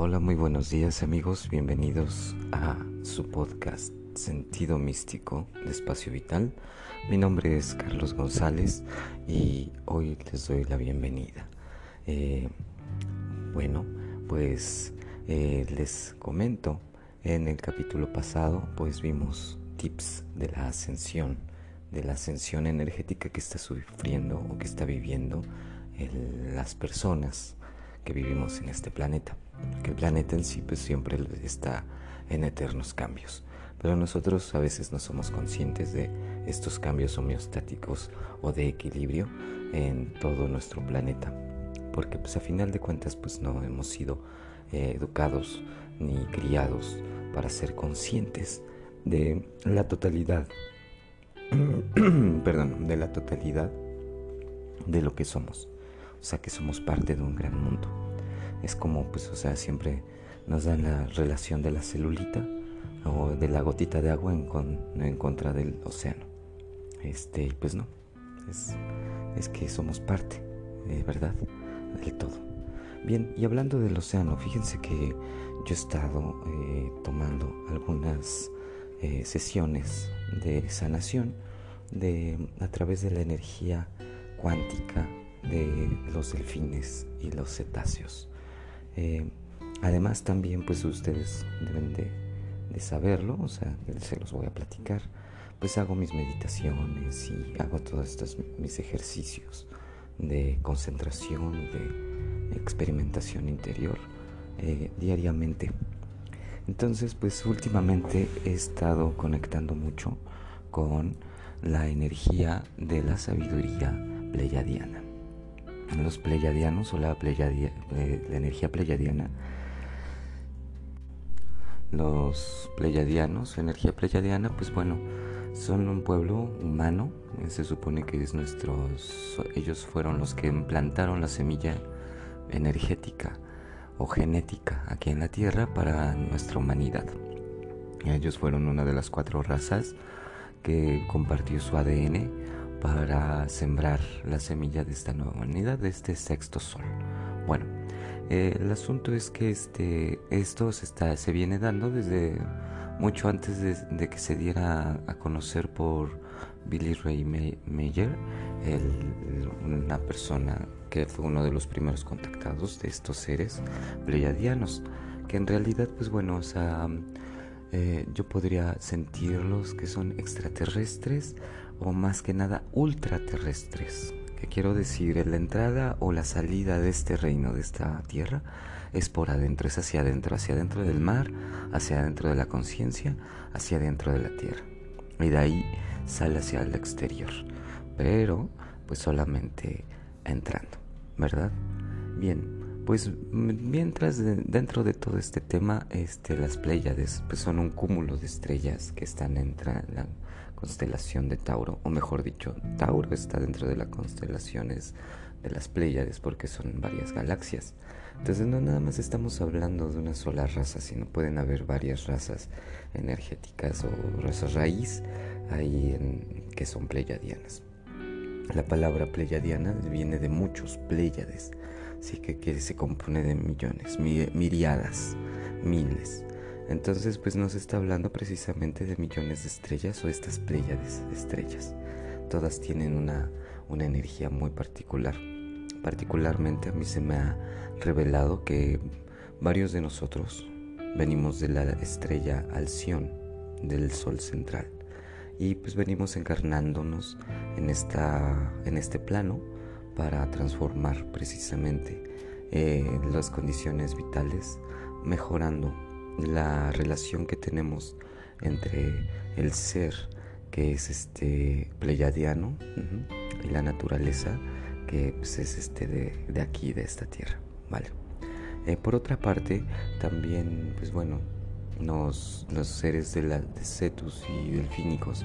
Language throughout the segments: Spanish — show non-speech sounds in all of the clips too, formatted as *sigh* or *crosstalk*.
Hola, muy buenos días amigos, bienvenidos a su podcast Sentido Místico de Espacio Vital. Mi nombre es Carlos González y hoy les doy la bienvenida. Eh, bueno, pues eh, les comento, en el capítulo pasado pues vimos tips de la ascensión, de la ascensión energética que está sufriendo o que está viviendo las personas que vivimos en este planeta. Que el planeta en sí pues siempre está en eternos cambios. Pero nosotros a veces no somos conscientes de estos cambios homeostáticos o de equilibrio en todo nuestro planeta. Porque pues a final de cuentas pues no hemos sido eh, educados ni criados para ser conscientes de la totalidad, *clears throat* perdón, de la totalidad de lo que somos. O sea que somos parte de un gran mundo es como, pues, o sea, siempre nos dan la relación de la celulita o de la gotita de agua en, en contra del océano. Este, pues no, es, es que somos parte, de verdad, del todo. Bien, y hablando del océano, fíjense que yo he estado eh, tomando algunas eh, sesiones de sanación de, a través de la energía cuántica de los delfines y los cetáceos. Eh, además también pues ustedes deben de, saberlo, o sea, se los voy a platicar. Pues hago mis meditaciones y hago todos estos mis ejercicios de concentración de experimentación interior eh, diariamente. Entonces, pues últimamente he estado conectando mucho con la energía de la sabiduría pleiadiana los pleyadianos o la, eh, la energía pleyadiana. Los pleyadianos, energía pleyadiana, pues bueno, son un pueblo humano. Se supone que es nuestros, ellos fueron los que implantaron la semilla energética o genética aquí en la Tierra para nuestra humanidad. Ellos fueron una de las cuatro razas que compartió su ADN para sembrar la semilla de esta nueva humanidad, de este sexto sol. Bueno, eh, el asunto es que este, esto se, está, se viene dando desde mucho antes de, que se diera a conocer por Billy Ray Mayer, una persona que fue uno de los primeros contactados de estos seres pleiadianos, que en realidad, pues bueno, eh, yo podría sentirlos que son extraterrestres o más que nada ultraterrestres. ¿Qué quiero decir? La entrada o la salida de este reino, de esta tierra, es por adentro, es hacia adentro, hacia adentro del mar, hacia adentro de la conciencia, hacia adentro de la tierra. Y de ahí sale hacia el exterior. Pero, pues solamente entrando, ¿verdad? Bien, pues mientras dentro de todo este tema, este, las Pléyades pues son un cúmulo de estrellas que están entrando constelación de Tauro, o mejor dicho, Tauro está dentro de las constelaciones de las Pléyades porque son varias galaxias. Entonces no nada más estamos hablando de una sola raza, sino pueden haber varias razas energéticas o razas raíz ahí que son pleyadianas. La palabra pleyadiana viene de muchos pléyades, así que, que se compone de millones, miriadas, miles. Entonces, pues nos está hablando precisamente de millones de estrellas o estas pléyades de estrellas. Todas tienen una, una energía muy particular. Particularmente a mí se me ha revelado que varios de nosotros venimos de la estrella Alción, del Sol central. Y pues venimos encarnándonos en, esta, en este plano para transformar precisamente eh, las condiciones vitales, mejorando la relación que tenemos entre el ser que es este pleyadiano y la naturaleza que pues, es este de, aquí de esta tierra vale eh, por otra parte también pues bueno nos, los seres de, la, de cetus y delfínicos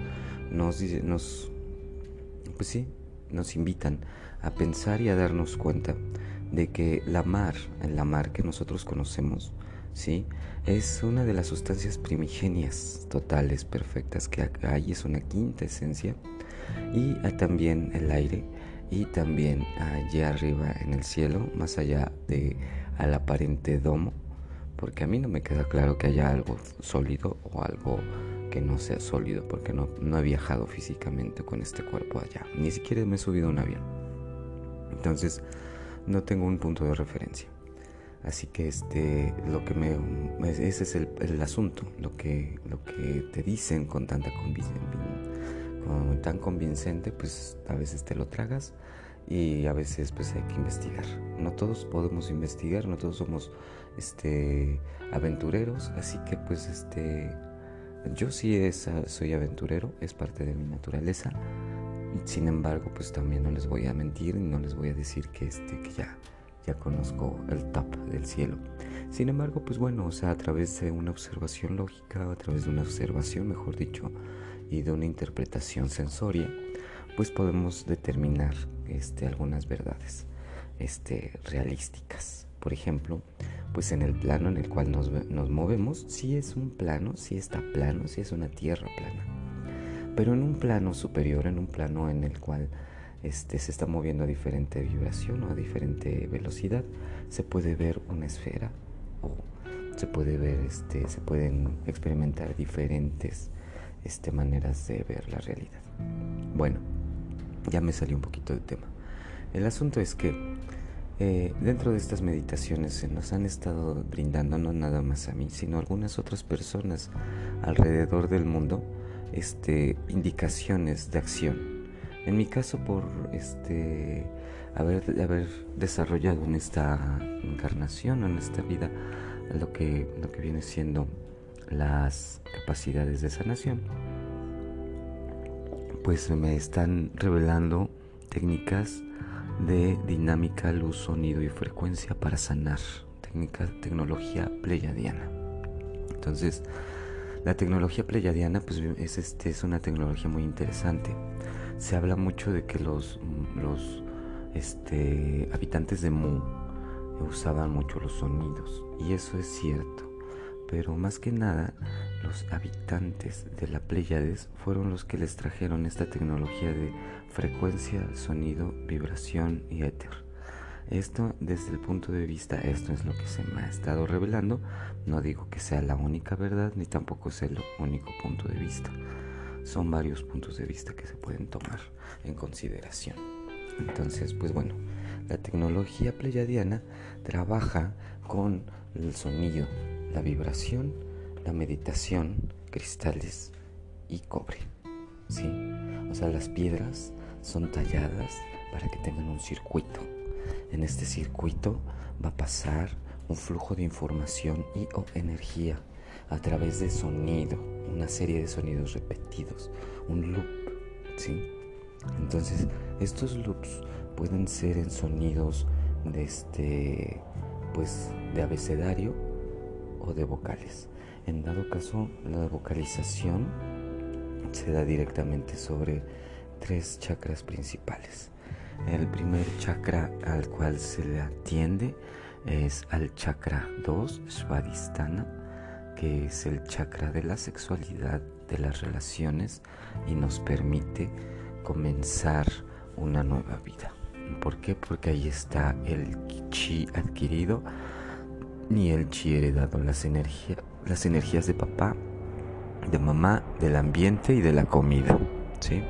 nos nos pues sí nos invitan a pensar y a darnos cuenta de que la mar la mar que nosotros conocemos ¿sí? Es una de las sustancias primigenias totales, perfectas que hay, es una quinta esencia. Y también el aire y también allá arriba en el cielo, más allá de al aparente domo, porque a mí no me queda claro que haya algo sólido o algo que no sea sólido, porque no, no he viajado físicamente con este cuerpo allá, ni siquiera me he subido a un avión. Entonces, no tengo un punto de referencia. Así que este, lo que me, ese es el, asunto, lo que, lo que te dicen con tanta con tan convincente, pues a veces te lo tragas y a veces pues hay que investigar. No todos podemos investigar, no todos somos este aventureros, así que pues este yo sí es, soy aventurero, es parte de mi naturaleza. Sin embargo, pues también no les voy a mentir, no les voy a decir que este ya conozco el top del cielo. Sin embargo, pues bueno, o sea, a través de una observación lógica, a través de una observación, mejor dicho, y de una interpretación sensoria, pues podemos determinar este, algunas verdades este, realísticas. Por ejemplo, pues en el plano en el cual nos, nos movemos, si es un plano, si está plano, si es una tierra plana. Pero en un plano superior, en un plano en el cual este, se está moviendo a diferente vibración o a diferente velocidad, se puede ver una esfera o se puede ver, este, se pueden experimentar diferentes este, maneras de ver la realidad. Bueno, ya me salió un poquito de tema. El asunto es que eh, dentro de estas meditaciones se nos han estado brindando no nada más a mí, sino a algunas otras personas alrededor del mundo, este, indicaciones de acción. En mi caso, por este haber, haber desarrollado en esta encarnación, en esta vida, lo que, lo que viene siendo las capacidades de sanación, pues me están revelando técnicas de dinámica, luz, sonido y frecuencia para sanar. Técnica, tecnología pleyadiana. Entonces, la tecnología pleyadiana pues, es, este, es una tecnología muy interesante se habla mucho de que los, los este, habitantes de Mu usaban mucho los sonidos y eso es cierto pero más que nada los habitantes de la Pléyades fueron los que les trajeron esta tecnología de frecuencia, sonido, vibración y éter. Esto desde el punto de vista, esto es lo que se me ha estado revelando, no digo que sea la única verdad ni tampoco sea el único punto de vista son varios puntos de vista que se pueden tomar en consideración. Entonces, pues bueno, la tecnología pleyadiana trabaja con el sonido, la vibración, la meditación, cristales y cobre. ¿sí? O sea, las piedras son talladas para que tengan un circuito. En este circuito va a pasar un flujo de información y o energía a través de sonido, una serie de sonidos repetidos, un loop, ¿sí? Entonces, estos loops pueden ser en sonidos de este pues de abecedario o de vocales. En dado caso, la vocalización se da directamente sobre tres chakras principales. El primer chakra al cual se le atiende es al chakra 2, Svadhisthana que es el chakra de la sexualidad, de las relaciones y nos permite comenzar una nueva vida. ¿Por qué? Porque ahí está el chi adquirido y el chi heredado, las, energías las energías de papá, de mamá, del ambiente y de la comida. ¿sí?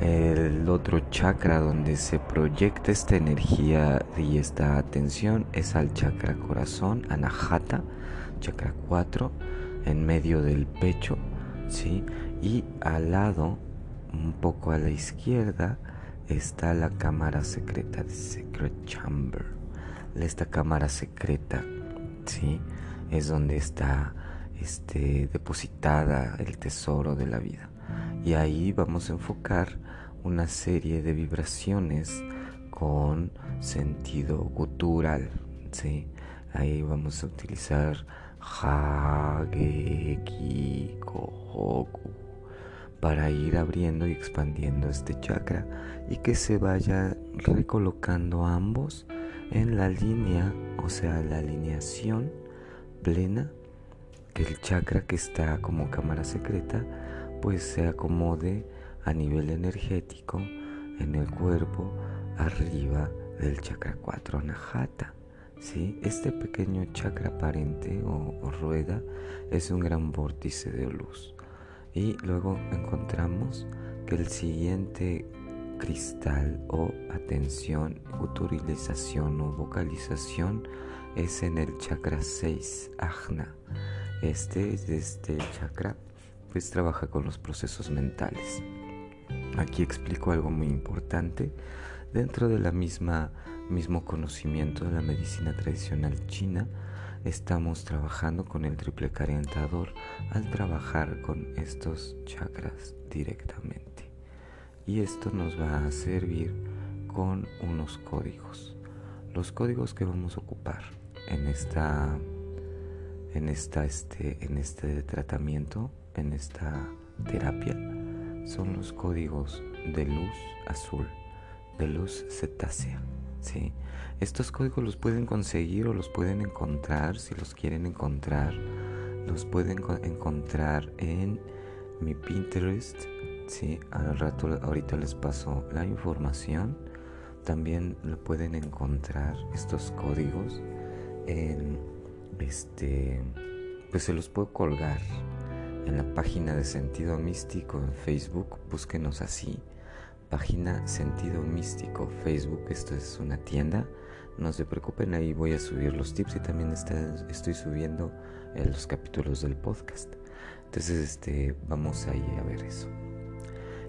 El otro chakra donde se proyecta esta energía y esta atención es al chakra corazón, anahata, chakra 4, en medio del pecho, ¿sí? Y al lado, un poco a la izquierda, está la cámara secreta de Secret Chamber. Esta cámara secreta, ¿sí? Es donde está este, depositada el tesoro de la vida. Y ahí vamos a enfocar una serie de vibraciones con sentido gutural, ¿sí? Ahí vamos a utilizar para ir abriendo y expandiendo este chakra y que se vaya recolocando ambos en la línea, o sea, la alineación plena, que el chakra que está como cámara secreta pues se acomode a nivel energético en el cuerpo arriba del chakra 4 Anahata, ¿sí? Este pequeño chakra aparente o, o rueda es un gran vórtice de luz. Y luego encontramos que el siguiente cristal o atención, utilización o vocalización es en el chakra 6, ajna. Este, este chakra pues trabaja con los procesos mentales. Aquí explico algo muy importante. Dentro de la misma mismo conocimiento de la medicina tradicional china, estamos trabajando con el triple carientador al trabajar con estos chakras directamente. Y esto nos va a servir con unos códigos. Los códigos que vamos a ocupar en esta en esta este en este tratamiento, en esta terapia son los códigos de luz azul, de luz cetácea. ¿sí? Estos códigos los pueden conseguir o los pueden encontrar, si los quieren encontrar, los pueden encontrar en mi Pinterest. ¿Sí? Al rato, ahorita les paso la información. También lo pueden encontrar estos códigos este, pues se los puedo colgar en la página de Sentido Místico en Facebook. Búsquenos así página Sentido Místico Facebook. Esto es una tienda. No se preocupen, ahí voy a subir los tips y también estoy subiendo eh, los capítulos del podcast. Entonces, este, vamos ahí a ver eso.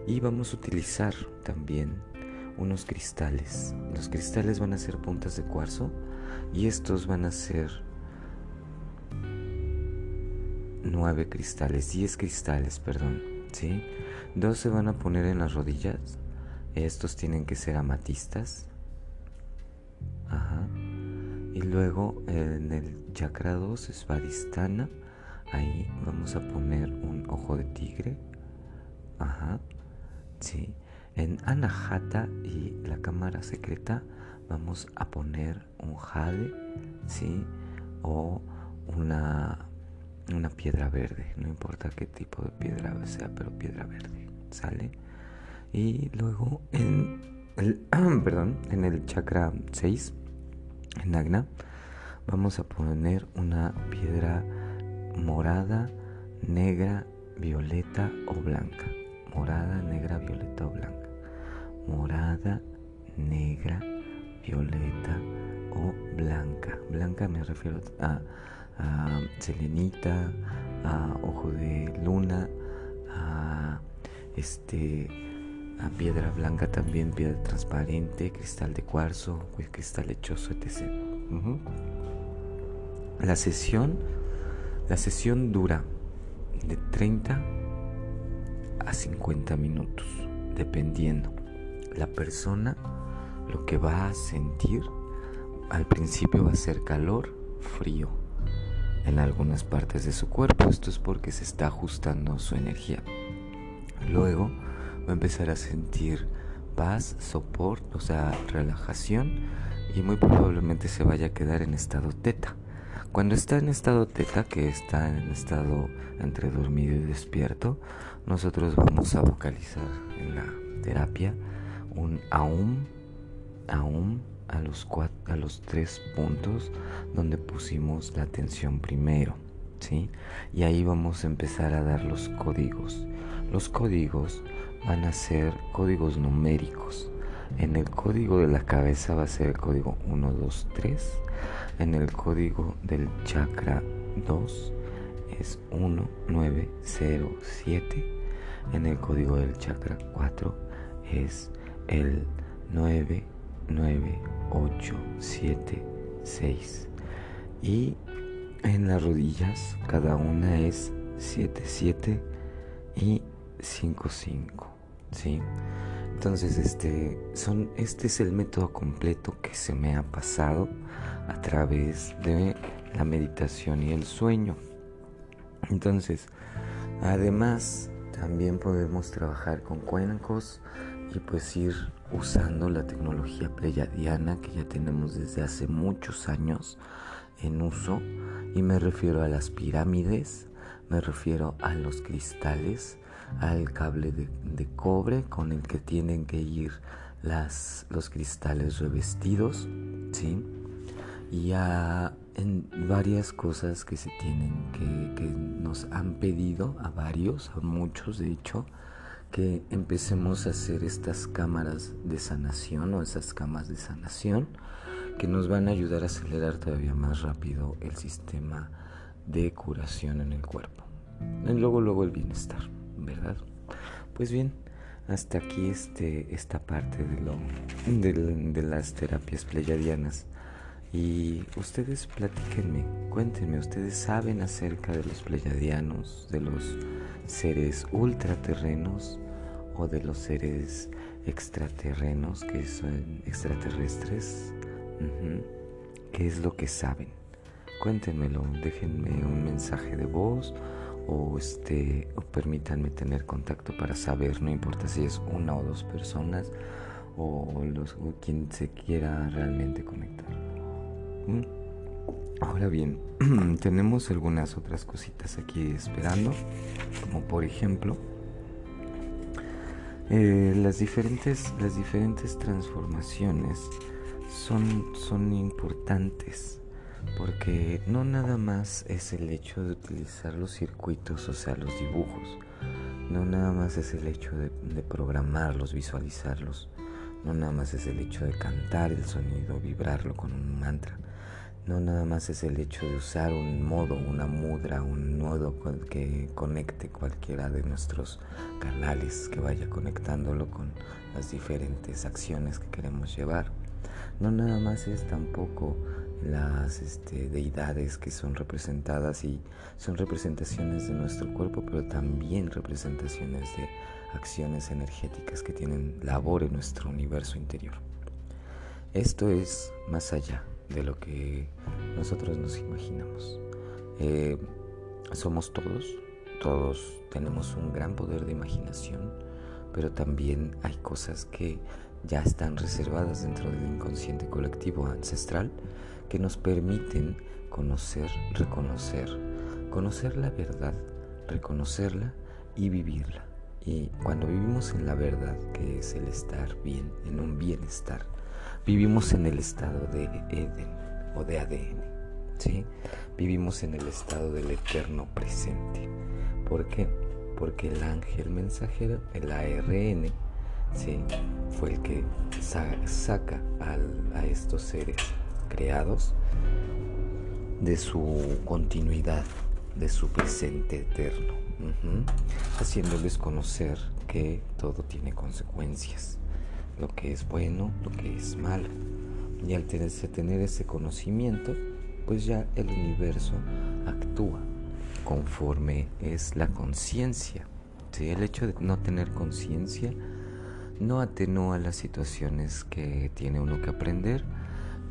Y vamos a utilizar también unos cristales. Los cristales van a ser puntas de cuarzo y estos van a ser nueve cristales, diez cristales, perdón, ¿sí? Dos se van a poner en las rodillas estos tienen que ser amatistas. Ajá. Y luego en el chakra 2 es Vadistana. Ahí vamos a poner un ojo de tigre. Ajá. Sí. En Anahata y la cámara secreta vamos a poner un jade, ¿sí? O una, una piedra verde. No importa qué tipo de piedra sea, pero piedra verde. ¿Sale? Y luego en el, *clears throat* perdón, en el chakra 6, en Agna, vamos a poner una piedra morada, negra, violeta o blanca. Morada, negra, violeta o blanca. Morada, negra, violeta o blanca. Blanca me refiero a, a selenita, a ojo de luna, a este a piedra blanca también, piedra transparente, cristal de cuarzo, cristal lechoso, etc. La sesión, la sesión dura de 30 a 50 minutos, dependiendo. La persona lo que va a sentir al principio va a ser calor, frío en algunas partes de su cuerpo. Esto es porque se está ajustando su energía. Luego va a empezar a sentir paz, soporte, o sea, relajación y muy probablemente se vaya a quedar en estado teta. Cuando está en estado teta, que está en estado entre dormido y despierto, nosotros vamos a vocalizar en la terapia un aum, aum a los, a los tres puntos donde pusimos la atención primero, ¿sí? Y ahí vamos a empezar a dar los códigos. Los códigos van a ser códigos numéricos. En el código de la cabeza va a ser el código 1, 2, 3. En el código del chakra 2 es 1, 9, 0, 7. En el código del chakra 4 es el 9, 9, 8, 7, 6. Y en las rodillas cada una es 7, 7 y 5, 5. ¿sí? Entonces, este, son, este es el método completo que se me ha pasado a través de la meditación y el sueño. Entonces, además, también podemos trabajar con cuencos y pues ir usando la tecnología pleyadiana que ya tenemos desde hace muchos años en uso y me refiero a las pirámides, me refiero a los cristales, al cable de, cobre con el que tienen que ir las, los cristales revestidos, ¿sí? y a en varias cosas que se tienen, que, que nos han pedido a varios, a muchos de hecho, que empecemos a hacer estas cámaras de sanación o esas camas de sanación que nos van a ayudar a acelerar todavía más rápido el sistema de curación en el cuerpo. Y luego, luego el bienestar, ¿verdad? Pues bien, hasta aquí este, esta parte de, lo, de, las terapias pleyadianas. Y ustedes platíquenme, cuéntenme, ustedes saben acerca de los pleyadianos, de los seres ultraterrenos o de los seres extraterrenos que son extraterrestres. ¿Qué es lo que saben? Cuéntenmelo, déjenme un mensaje de voz o este permítanme tener contacto para saber, no importa si es una o dos personas o, los, quien se quiera realmente conectar. ¿Mm? Ahora bien, *clears throat* tenemos algunas otras cositas aquí esperando, como por ejemplo eh, las diferentes las diferentes transformaciones son, son importantes porque no nada más es el hecho de utilizar los circuitos, o sea, los dibujos, no nada más es el hecho de, programarlos, visualizarlos, no nada más es el hecho de cantar el sonido, vibrarlo con un mantra, no nada más es el hecho de usar un modo, una mudra, un nodo que conecte cualquiera de nuestros canales, que vaya conectándolo con las diferentes acciones que queremos llevar. No nada más es tampoco las este, deidades que son representadas y son representaciones de nuestro cuerpo, pero también representaciones de acciones energéticas que tienen labor en nuestro universo interior. Esto es más allá de lo que nosotros nos imaginamos. Eh, somos todos, todos tenemos un gran poder de imaginación, pero también hay cosas que ya están reservadas dentro del inconsciente colectivo ancestral que nos permiten conocer, reconocer, conocer la verdad, reconocerla y vivirla. Y cuando vivimos en la verdad, que es el estar bien, en un bienestar, vivimos en el estado de Eden o de ADN, ¿sí? Vivimos en el estado del eterno presente. ¿Por qué? Porque el ángel mensajero, el ARN, ¿sí? Fue el que saca a estos seres creados de su continuidad, de su presente eterno, haciéndoles conocer que todo tiene consecuencias, lo que es bueno, lo que es malo. Y al tener ese conocimiento, pues ya el universo actúa conforme es la conciencia. El hecho de no tener conciencia no atenúa las situaciones que tiene uno que aprender,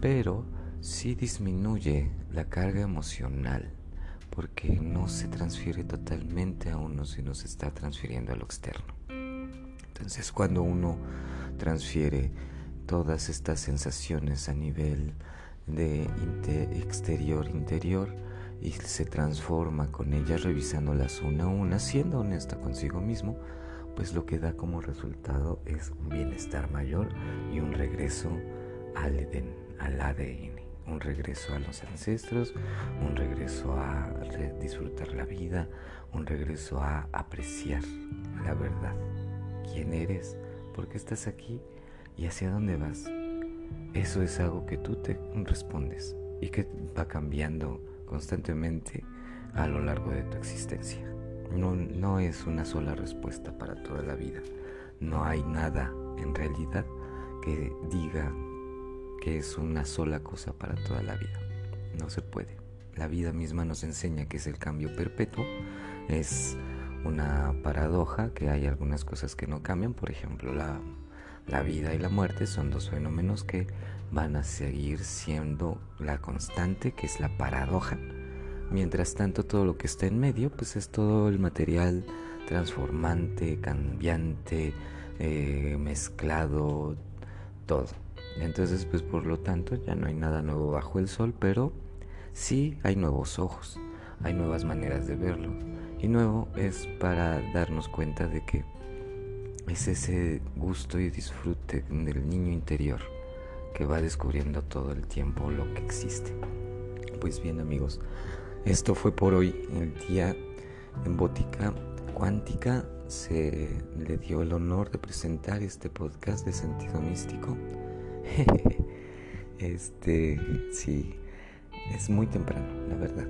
pero sí disminuye la carga emocional porque no se transfiere totalmente a uno, sino se está transfiriendo a lo externo. Entonces cuando uno transfiere todas estas sensaciones a nivel de exterior interior y se transforma con ellas revisándolas una a una, siendo honesta consigo mismo, pues lo que da como resultado es un bienestar mayor y un regreso al Edén al ADN, un regreso a los ancestros, un regreso a disfrutar la vida, un regreso a apreciar la verdad. ¿Quién eres? ¿Por qué estás aquí? ¿Y hacia dónde vas? Eso es algo que tú te respondes y que va cambiando constantemente a lo largo de tu existencia. No, no es una sola respuesta para toda la vida. No hay nada en realidad que diga que es una sola cosa para toda la vida. No se puede. La vida misma nos enseña que es el cambio perpetuo. Es una paradoja que hay algunas cosas que no cambian. Por ejemplo, la, la vida y la muerte son dos fenómenos que van a seguir siendo la constante, que es la paradoja. Mientras tanto, todo lo que está en medio, pues es todo el material transformante, cambiante, eh, mezclado, todo. Entonces, pues por lo tanto, ya no hay nada nuevo bajo el sol, pero sí hay nuevos ojos, hay nuevas maneras de verlo. Y nuevo es para darnos cuenta de que es ese gusto y disfrute del niño interior que va descubriendo todo el tiempo lo que existe. Pues bien amigos, esto fue por hoy el día en Bótica Cuántica se le dio el honor de presentar este podcast de sentido místico. *laughs* este, sí, es muy temprano, la verdad.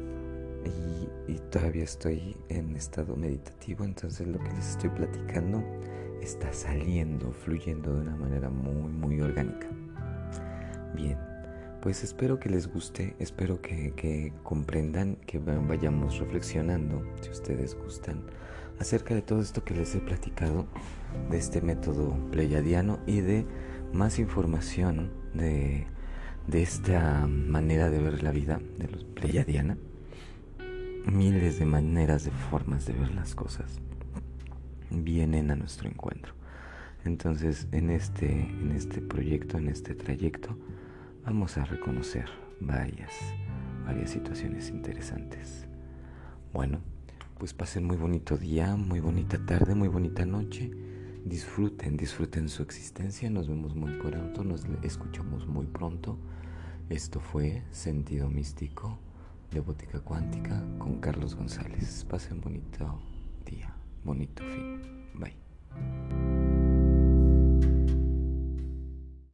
Y, y, todavía estoy en estado meditativo, entonces lo que les estoy platicando está saliendo, fluyendo de una manera muy, muy orgánica. Bien, pues espero que les guste, espero que, que comprendan, que vayamos reflexionando, si ustedes gustan acerca de todo esto que les he platicado, de este método pleyadiano y de más información de, de esta manera de ver la vida de los pleyadiana. Miles de maneras, de formas de ver las cosas vienen a nuestro encuentro. Entonces, en este, en este proyecto, en este trayecto, vamos a reconocer varias, varias situaciones interesantes. Bueno, pues pasen muy bonito día, muy bonita tarde, muy bonita noche. Disfruten, disfruten su existencia. Nos vemos muy pronto, nos escuchamos muy pronto. Esto fue Sentido Místico de Bótica Cuántica con Carlos González. Pasen bonito día, bonito fin. Bye.